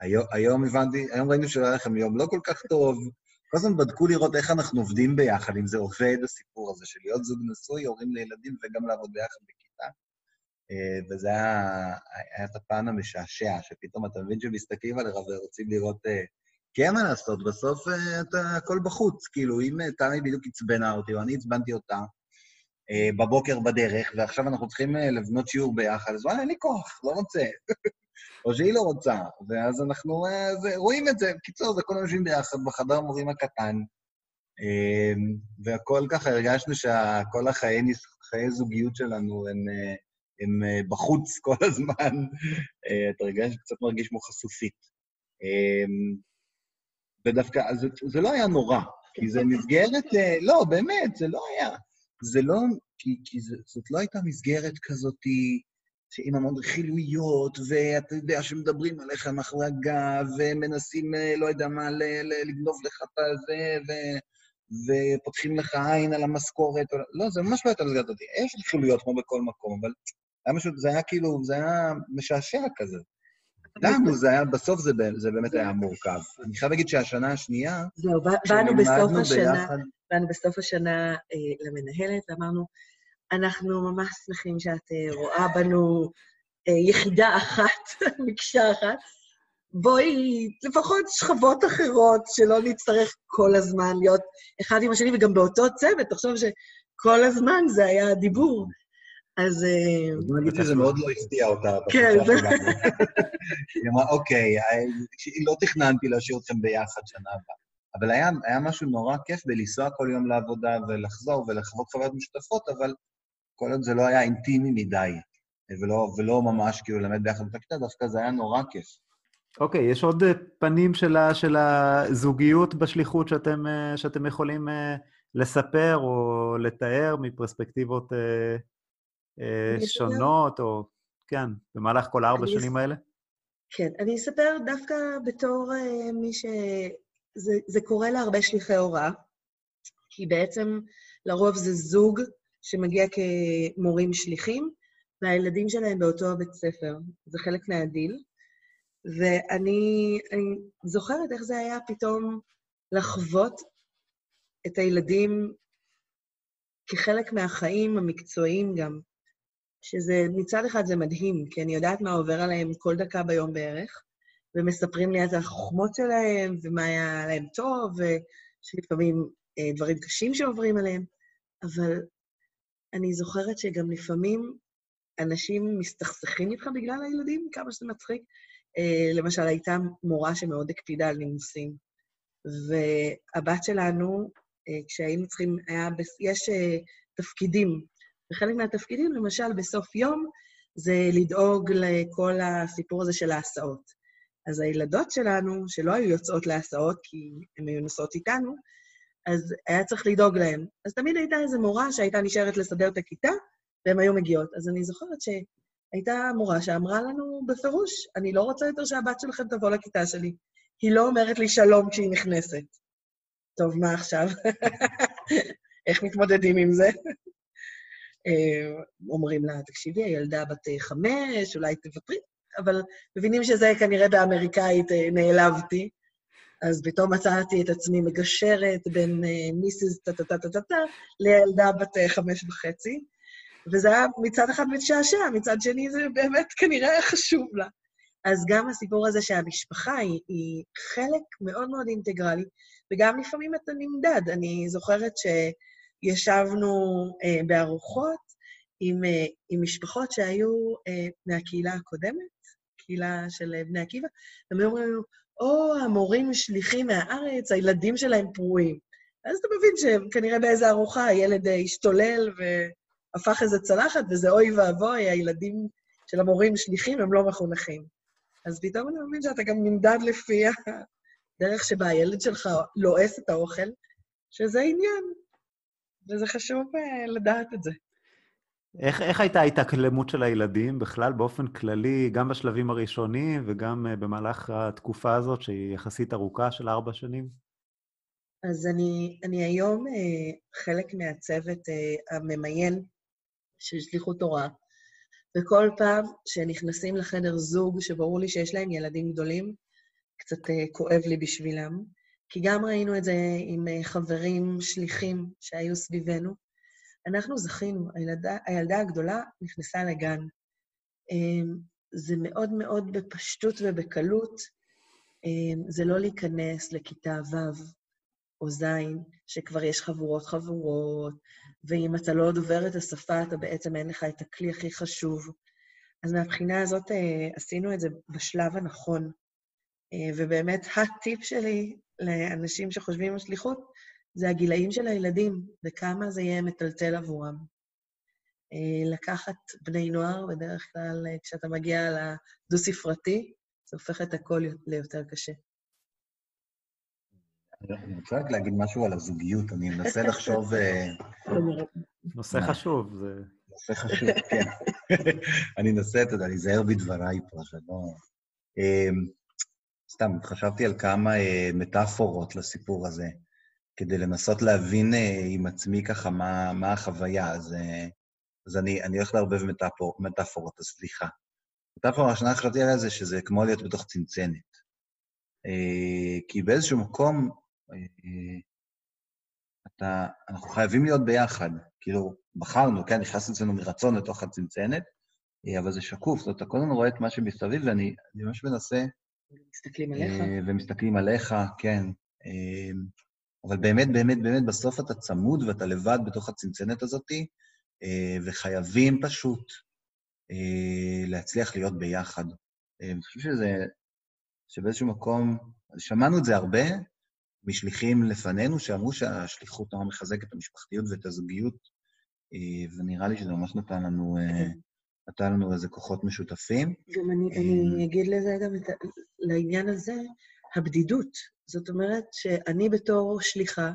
היום, היום הבנתי, היום ראינו שלא היה לכם יום לא כל כך טוב. כל הזמן בדקו לראות איך אנחנו עובדים ביחד, אם זה עובד, הסיפור הזה של להיות זוג נשוי, הורים לילדים וגם לעבוד ביחד בכיתה. אה, וזה היה, היה את הפן המשעשע, שפתאום אתה מבין שמסתכלים עליך ורוצים לראות... אה, כי אין מה לעשות, בסוף אה, אתה הכל בחוץ. כאילו, אם תמי בדיוק עצבנה אותי, או אני עצבנתי אותה, בבוקר בדרך, ועכשיו אנחנו צריכים לבנות שיעור ביחד, אז וואלה, אין לי כוח, לא רוצה. (laughs) או שהיא לא רוצה, ואז אנחנו זה, רואים את זה. בקיצור, זה כל אנשים ביחד בחדר המורים הקטן, והכל ככה, הרגשנו שכל החיי חיי זוגיות שלנו הם, הם אה, בחוץ כל הזמן. (laughs) אה, אתה רגע קצת מרגיש כמו חשופית. ודווקא, זה, זה לא היה נורא, כי זה מסגרת, אה, לא, באמת, זה לא היה. זה לא, כי, כי זה, זאת לא הייתה מסגרת כזאת עם המון רכילויות, ואתה יודע שמדברים עליך מאחורי הגב, ומנסים, לא יודע מה, לגנוב לך את הזה, ו... ופותחים לך עין על המשכורת. לא, זה ממש לא הייתה מסגרת הזאת. יש רכילויות כמו בכל מקום, אבל היה משהו, זה היה כאילו, זה היה משעשע כזה. לנו זה היה, בסוף זה, זה באמת היה מורכב. אני חייב להגיד שהשנה השנייה... זהו, באנו בסוף השנה, באנו בסוף השנה אה, למנהלת ואמרנו, אנחנו ממש שמחים שאת אה, רואה בנו אה, יחידה אחת, (laughs) מקשה אחת. בואי, לפחות שכבות אחרות, שלא נצטרך כל הזמן להיות אחד עם השני, וגם באותו צוות, תחשוב שכל הזמן זה היה דיבור. אז... אה, אז בוא נגיד שזה מאוד לא הפתיע אותה. כן, זה... היא אמרה, אוקיי, אה, לא תכננתי להשאיר אתכם ביחד שנה הבאה. אבל היה, היה משהו נורא כיף בלנסוע כל יום לעבודה ולחזור ולחוות חוויות משותפות, אבל כל עוד זה לא היה אינטימי מדי, ולא, ולא ממש כאילו ללמד ביחד בכיתה, דווקא זה היה נורא כיף. אוקיי, okay, יש עוד פנים של, ה, של הזוגיות בשליחות שאתם, שאתם יכולים לספר או לתאר מפרספקטיבות אה, אה, שונות, או כן, במהלך כל הארבע שנים האלה? כן, אני אספר דווקא בתור uh, מי ש... זה, זה קורה להרבה שליחי הוראה, כי בעצם לרוב זה זוג שמגיע כמורים שליחים, והילדים שלהם באותו בית ספר. זה חלק מהדיל. ואני זוכרת איך זה היה פתאום לחוות את הילדים כחלק מהחיים המקצועיים גם, שזה מצד אחד זה מדהים, כי אני יודעת מה עובר עליהם כל דקה ביום בערך, ומספרים לי את החוכמות שלהם, ומה היה להם טוב, ושלפעמים אה, דברים קשים שעוברים עליהם, אבל אני זוכרת שגם לפעמים אנשים מסתכסכים איתך בגלל הילדים, כמה שזה מצחיק. אה, למשל, הייתה מורה שמאוד הקפידה על נימוסים, והבת שלנו, אה, כשהיינו צריכים, היה, יש אה, תפקידים, וחלק מהתפקידים, למשל, בסוף יום, זה לדאוג לכל הסיפור הזה של ההסעות. אז הילדות שלנו, שלא היו יוצאות להסעות, כי הן היו נוסעות איתנו, אז היה צריך לדאוג להן. אז תמיד הייתה איזו מורה שהייתה נשארת לסדר את הכיתה, והן היו מגיעות. אז אני זוכרת שהייתה מורה שאמרה לנו בפירוש, אני לא רוצה יותר שהבת שלכם תבוא לכיתה שלי. היא לא אומרת לי שלום כשהיא נכנסת. טוב, מה עכשיו? (laughs) איך מתמודדים עם זה? אה, אומרים לה, תקשיבי, הילדה בת חמש, אולי תוותרי, אבל מבינים שזה כנראה באמריקאית אה, נעלבתי. אז פתאום מצאתי את עצמי מגשרת בין אה, מיסיס טה-טה-טה-טה-טה לילדה בת חמש וחצי. וזה היה מצד אחד משעשע, מצד שני זה באמת כנראה היה חשוב לה. אז גם הסיפור הזה שהמשפחה היא, היא חלק מאוד מאוד אינטגרלי, וגם לפעמים אתה נמדד. אני זוכרת שישבנו אה, בארוחות עם, אה, עם משפחות שהיו אה, מהקהילה הקודמת, קהילה של אה, בני עקיבא, והם אומרים לנו, או, המורים שליחים מהארץ, הילדים שלהם פרועים. אז אתה מבין שכנראה באיזה ארוחה הילד אה, השתולל ו... הפך איזה צלחת, וזה אוי ואבוי, הילדים של המורים שליחים, הם לא מחונכים. אז פתאום אני מבין שאתה גם נמדד לפי הדרך שבה הילד שלך לועס את האוכל, שזה עניין, וזה חשוב uh, לדעת את זה. איך, איך הייתה ההתאקלמות של הילדים בכלל, באופן כללי, גם בשלבים הראשונים וגם uh, במהלך התקופה הזאת, שהיא יחסית ארוכה, של ארבע שנים? אז אני, אני היום uh, חלק מהצוות uh, הממיין של שליחות תורה, וכל פעם שנכנסים לחדר זוג, שברור לי שיש להם ילדים גדולים, קצת uh, כואב לי בשבילם, כי גם ראינו את זה עם uh, חברים שליחים שהיו סביבנו. אנחנו זכינו, הילדה, הילדה הגדולה נכנסה לגן. Um, זה מאוד מאוד בפשטות ובקלות, um, זה לא להיכנס לכיתה ו' או ז', שכבר יש חבורות חבורות, ואם אתה לא דובר את השפה, אתה בעצם אין לך את הכלי הכי חשוב. אז מהבחינה הזאת אה, עשינו את זה בשלב הנכון. אה, ובאמת, הטיפ שלי לאנשים שחושבים על שליחות, זה הגילאים של הילדים, וכמה זה יהיה מטלטל עבורם. אה, לקחת בני נוער, בדרך כלל כשאתה מגיע לדו-ספרתי, זה הופך את הכל ליותר קשה. אני רוצה רק להגיד משהו על הזוגיות, אני מנסה לחשוב... אה, נושא חשוב, זה... נושא חשוב, כן. (laughs) אני אנסה, אתה יודע, להיזהר בדבריי פה, שלא... סתם, חשבתי על כמה אה, מטאפורות לסיפור הזה, כדי לנסות להבין אה, עם עצמי ככה מה, מה החוויה. אז, אז אני, אני הולך לערבב מטאפור, מטאפורות, אז סליחה. מטאפורה השנה חשבתי עליה זה שזה כמו להיות בתוך צנצנת. כי באיזשהו מקום אתה, אנחנו חייבים להיות ביחד. כאילו, בחרנו, כן, נכנס אצלנו מרצון לתוך הצנצנת, אבל זה שקוף, זאת אומרת, אתה כל הזמן רואה את מה שמסביב, ואני ממש מנסה... מסתכלים עליך. אה, ומסתכלים עליך, כן. אה, אבל באמת, באמת, באמת, בסוף אתה צמוד ואתה לבד בתוך הצנצנת הזאת, אה, וחייבים פשוט להצליח להיות ביחד. אני חושב שזה, שבאיזשהו מקום, שמענו את זה הרבה, משליחים לפנינו, שאמרו שהשליחות נורא מחזקת את המשפחתיות ואת הזוגיות, אה, ונראה לי שזה ממש נתן לנו, אה, נתן לנו איזה כוחות משותפים. גם אני, אני אה, אגיד לזה גם את, לעניין הזה, הבדידות. זאת אומרת שאני בתור שליחה,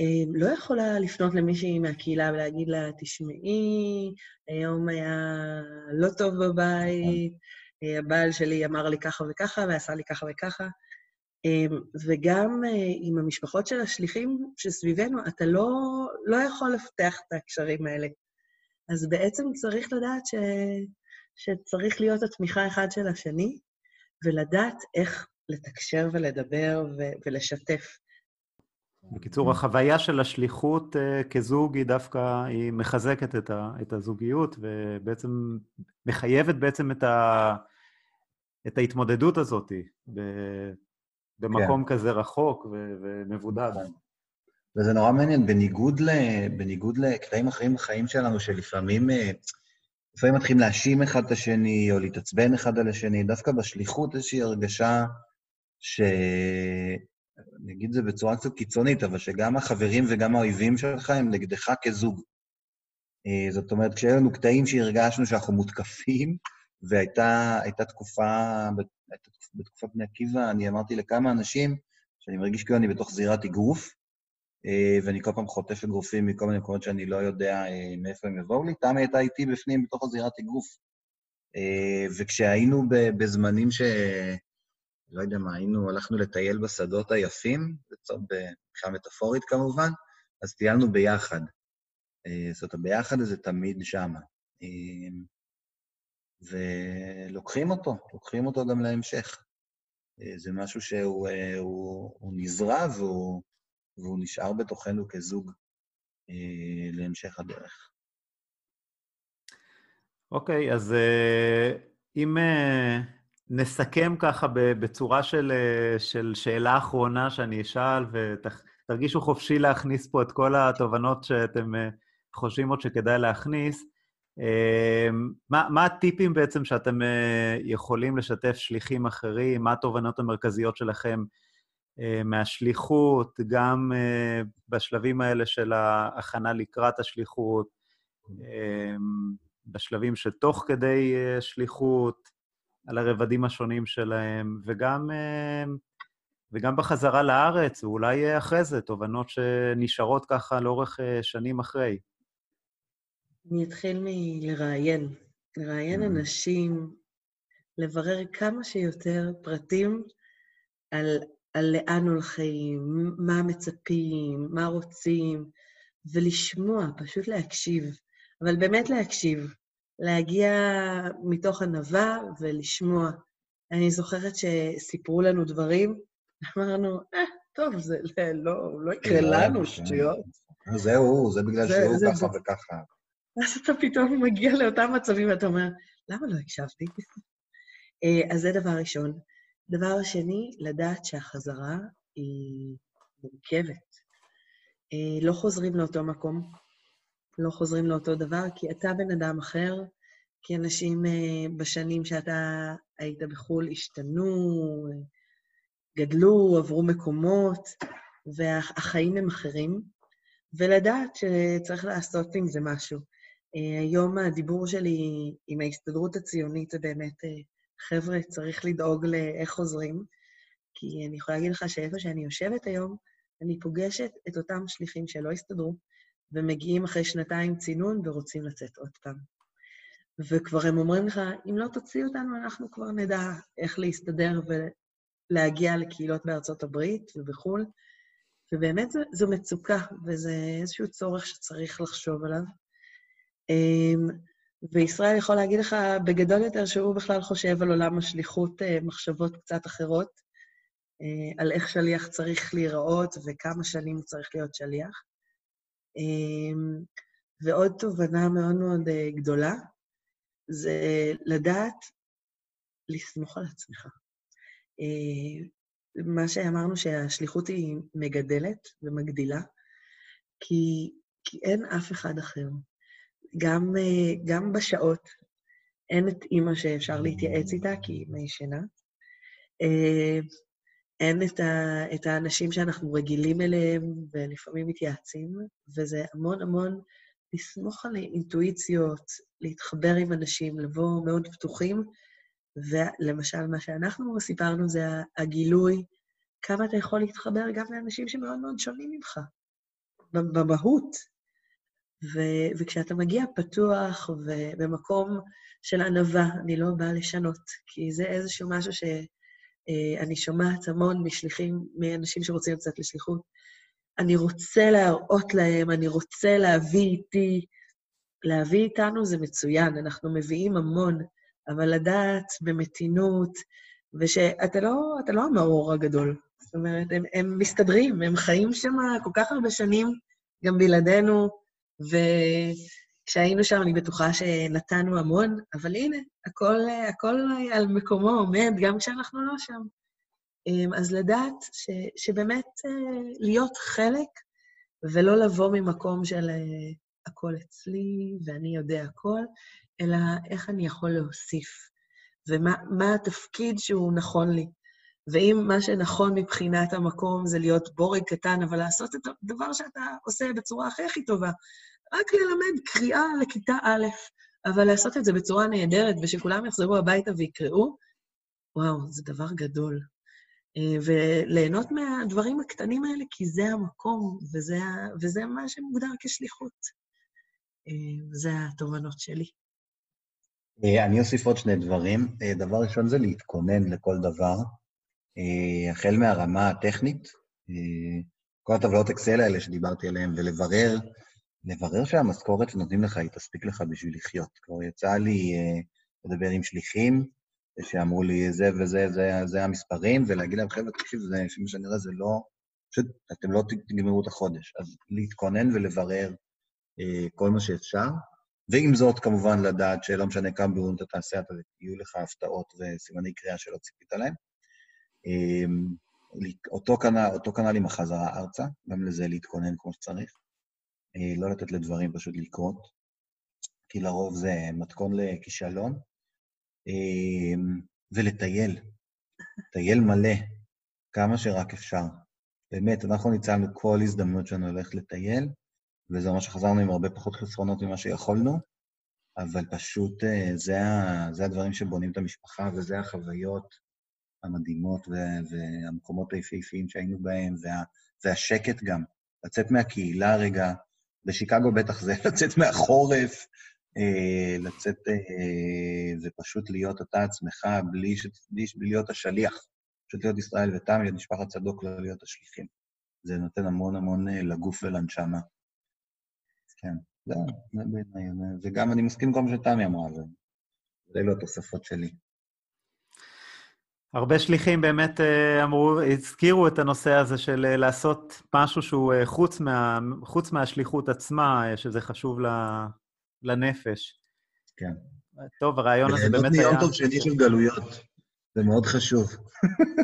אה, לא יכולה לפנות למישהי מהקהילה ולהגיד לה, תשמעי, היום היה לא טוב בבית, אה, הבעל שלי אמר לי ככה וככה ועשה לי ככה וככה. וגם עם המשפחות של השליחים שסביבנו, אתה לא, לא יכול לפתח את הקשרים האלה. אז בעצם צריך לדעת ש, שצריך להיות התמיכה אחד של השני, ולדעת איך לתקשר ולדבר ו- ולשתף. בקיצור, החוויה של השליחות uh, כזוג היא דווקא, היא מחזקת את, ה, את הזוגיות, ובעצם מחייבת בעצם את, ה, את ההתמודדות הזאת ב, במקום כן. כזה רחוק ו, ומבודד. וזה נורא מעניין, בניגוד, ל, בניגוד לקטעים אחרים בחיים שלנו, שלפעמים אה, לפעמים מתחילים להאשים אחד את השני, או להתעצבן אחד על השני, דווקא בשליחות איזושהי הרגשה ש... אני אגיד את זה בצורה קצת קיצונית, אבל שגם החברים וגם האויבים שלך הם נגדך כזוג. אה, זאת אומרת, כשהיו לנו קטעים שהרגשנו שאנחנו מותקפים, והייתה תקופה, בתקופת בני עקיבא, אני אמרתי לכמה אנשים שאני מרגיש כאילו אני בתוך זירת אגרוף, ואני כל פעם חוטף אגרופים מכל מיני מקומות שאני לא יודע אה, מאיפה הם יבואו לי. תמי הייתה איתי בפנים בתוך הזירת אגרוף. וכשהיינו בזמנים ש... לא יודע מה, היינו, הלכנו לטייל בשדות היפים, מבחינה מטאפורית כמובן, אז טיילנו ביחד. אה, זאת אומרת, הביחד הזה תמיד שמה. אה, ולוקחים אותו, לוקחים אותו גם להמשך. אה, זה משהו שהוא הוא, הוא נזרע והוא, והוא נשאר בתוכנו כזוג להמשך הדרך. אוקיי, okay, אז אם נסכם ככה בצורה של, אה, של שאלה אחרונה שאני אשאל, ותרגישו חופשי להכניס פה את כל התובנות שאתם אה, חושבים עוד שכדאי להכניס. אה, מה, מה הטיפים בעצם שאתם יכולים לשתף שליחים אחרים? מה התובנות המרכזיות שלכם מהשליחות, גם בשלבים האלה של ההכנה לקראת השליחות, בשלבים שתוך כדי שליחות, על הרבדים השונים שלהם, וגם, אה, וגם בחזרה לארץ, ואולי אחרי זה, תובנות שנשארות ככה לאורך אה, שנים אחרי. אני אתחיל מלראיין. לראיין mm. אנשים, לברר כמה שיותר פרטים על, על לאן הולכים, מה מצפים, מה רוצים, ולשמוע, פשוט להקשיב. אבל באמת להקשיב. להגיע מתוך ענווה ולשמוע. אני זוכרת שסיפרו לנו דברים, אמרנו, אה, טוב, זה לא, לא יקרה לנו, שטויות. זהו, זה בגלל שהוא ככה וככה. אז אתה פתאום מגיע לאותם מצבים ואתה אומר, למה לא הקשבתי? אה, אז זה דבר ראשון. דבר שני, לדעת שהחזרה היא מורכבת. אה, לא חוזרים לאותו מקום, לא חוזרים לאותו דבר, כי אתה בן אדם אחר, כי אנשים אה, בשנים שאתה היית בחו"ל השתנו, גדלו, עברו מקומות, והחיים הם אחרים, ולדעת שצריך לעשות עם זה משהו. אה, היום הדיבור שלי עם ההסתדרות הציונית זה באמת, חבר'ה, צריך לדאוג לאיך חוזרים, כי אני יכולה להגיד לך שאיפה שאני יושבת היום, אני פוגשת את אותם שליחים שלא הסתדרו, ומגיעים אחרי שנתיים צינון ורוצים לצאת עוד פעם. וכבר הם אומרים לך, אם לא תוציא אותנו, אנחנו כבר נדע איך להסתדר ולהגיע לקהילות בארצות הברית ובחו"ל. ובאמת זו, זו מצוקה, וזה איזשהו צורך שצריך לחשוב עליו. אמ, וישראל יכול להגיד לך בגדול יותר שהוא בכלל חושב על עולם השליחות אה, מחשבות קצת אחרות, אה, על איך שליח צריך להיראות וכמה שנים הוא צריך להיות שליח. אמ, ועוד תובנה מאוד מאוד אה, גדולה, זה לדעת לסמוך על עצמך. אה, מה שאמרנו שהשליחות היא מגדלת ומגדילה, כי, כי אין אף אחד אחר. גם, אה, גם בשעות, אין את אימא שאפשר להתייעץ איתה, כי אימא ישנה. אין את, ה, את האנשים שאנחנו רגילים אליהם ולפעמים מתייעצים, וזה המון המון לסמוך על אינטואיציות, להתחבר עם אנשים, לבוא מאוד פתוחים, ולמשל, מה שאנחנו סיפרנו זה הגילוי, כמה אתה יכול להתחבר גם לאנשים שמאוד מאוד שונים ממך. במהות. ו- וכשאתה מגיע פתוח ובמקום של ענווה, אני לא באה לשנות, כי זה איזשהו משהו שאני שומעת המון משליחים, מאנשים שרוצים לצאת לשליחות. אני רוצה להראות להם, אני רוצה להביא איתי. להביא איתנו זה מצוין, אנחנו מביאים המון, אבל לדעת במתינות, ושאתה לא, לא המאור הגדול. זאת אומרת, הם, הם מסתדרים, הם חיים שם כל כך הרבה שנים, גם בלעדינו, וכשהיינו שם אני בטוחה שנתנו המון, אבל הנה, הכל, הכל על מקומו עומד, גם כשאנחנו לא שם. אמ, אז לדעת ש, שבאמת אה, להיות חלק, ולא לבוא ממקום של אה, הכל אצלי ואני יודע הכל, אלא איך אני יכול להוסיף, ומה התפקיד שהוא נכון לי. ואם מה שנכון מבחינת המקום זה להיות בורג קטן, אבל לעשות את הדבר שאתה עושה בצורה הכי הכי טובה, רק ללמד קריאה לכיתה א', אבל לעשות את זה בצורה נהדרת, ושכולם יחזרו הביתה ויקראו, וואו, זה דבר גדול. אה, וליהנות מהדברים הקטנים האלה, כי זה המקום, וזה, וזה מה שמוגדר כשליחות. אה, זה התובנות שלי. אה, אני אוסיף עוד שני דברים. דבר ראשון זה להתכונן לכל דבר. החל מהרמה הטכנית, כל הטבלאות אקסל האלה שדיברתי עליהן, ולברר, לברר שהמשכורת שנותנים לך היא תספיק לך בשביל לחיות. כבר יצא לי לדבר עם שליחים, שאמרו לי, זה וזה, זה, זה המספרים, ולהגיד להם, חבר'ה, תקשיב, זה, מה שאני רואה, זה לא... פשוט, אתם לא תגמרו את החודש. אז להתכונן ולברר אה, כל מה שאפשר, ועם זאת, כמובן, לדעת שלא משנה כמה בירורים אתה תעשה, אתה, יהיו לך הפתעות וסימני קריאה שלא ציפית להם. אה, אותו כנ"ל, אותו כנ"ל עם החזרה ארצה, גם לזה להתכונן כמו שצריך. אה, לא לתת לדברים פשוט לקרות, כי לרוב זה מתכון לכישלון. אמ, ולטייל, טייל מלא, כמה שרק אפשר. באמת, אנחנו ניצלנו כל הזדמנות שלנו ללכת לטייל, וזה אומר שחזרנו עם הרבה פחות חסרונות ממה שיכולנו, אבל פשוט אה, זה, זה הדברים שבונים את המשפחה, וזה החוויות המדהימות והמקומות היפהפיים שהיינו בהם, וה, והשקט גם. לצאת מהקהילה רגע, בשיקגו בטח זה (laughs) לצאת מהחורף, אה, לצאת אה, ופשוט להיות אתה עצמך, בלי, ש... בלי, להיות השליח. פשוט להיות ישראל ותם, להיות משפחת צדוק, לא להיות השליחים. זה נותן המון המון אה, לגוף ולנשמה. כן, זה, זה בעיניי, וגם אני מסכים עם כל מה שתמי אמרה, ואלו התוספות שלי. הרבה שליחים באמת אמרו, הזכירו את הנושא הזה של לעשות משהו שהוא חוץ, מה, חוץ מהשליחות עצמה, שזה חשוב לנפש. כן. טוב, הרעיון הזה באמת היה... ליהנות מיום טוב שני של גלויות, זה מאוד חשוב.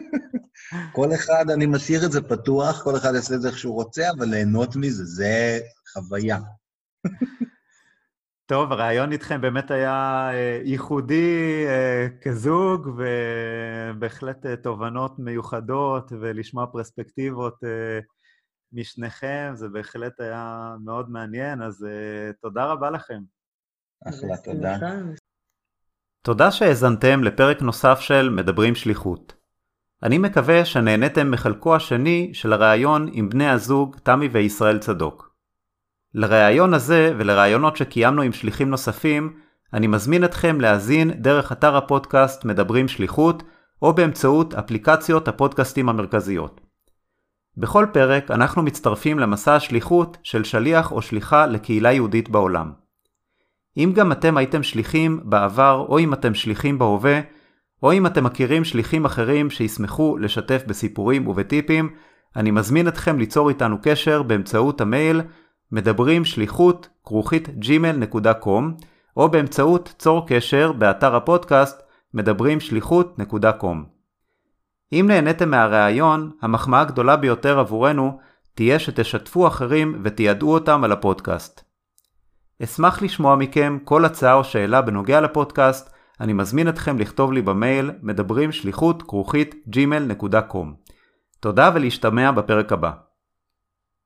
(laughs) כל אחד, אני משאיר את זה פתוח, כל אחד יעשה את זה איך שהוא רוצה, אבל ליהנות מזה, זה חוויה. טוב, הרעיון איתכם באמת היה אה, ייחודי אה, כזוג, ובהחלט אה, תובנות מיוחדות, ולשמוע פרספקטיבות משניכם, זה בהחלט היה מאוד מעניין, אז תודה רבה לכם. אחלה, תודה. תודה שהאזנתם לפרק נוסף של מדברים שליחות. אני מקווה שנהניתם מחלקו השני של הראיון עם בני הזוג תמי וישראל צדוק. לראיון הזה ולראיונות שקיימנו עם שליחים נוספים, אני מזמין אתכם להאזין דרך אתר הפודקאסט מדברים שליחות, או באמצעות אפליקציות הפודקאסטים המרכזיות. בכל פרק אנחנו מצטרפים למסע השליחות של שליח או שליחה לקהילה יהודית בעולם. אם גם אתם הייתם שליחים בעבר או אם אתם שליחים בהווה, או אם אתם מכירים שליחים אחרים שישמחו לשתף בסיפורים ובטיפים, אני מזמין אתכם ליצור איתנו קשר באמצעות המייל מדברים שליחות כרוכית gmail.com או באמצעות צור קשר באתר הפודקאסט מדברים שליחות.com. אם נהניתם מהראיון, המחמאה הגדולה ביותר עבורנו תהיה שתשתפו אחרים ותיידעו אותם על הפודקאסט. אשמח לשמוע מכם כל הצעה או שאלה בנוגע לפודקאסט, אני מזמין אתכם לכתוב לי במייל מדברים שליחות כרוכית gmail.com. תודה ולהשתמע בפרק הבא.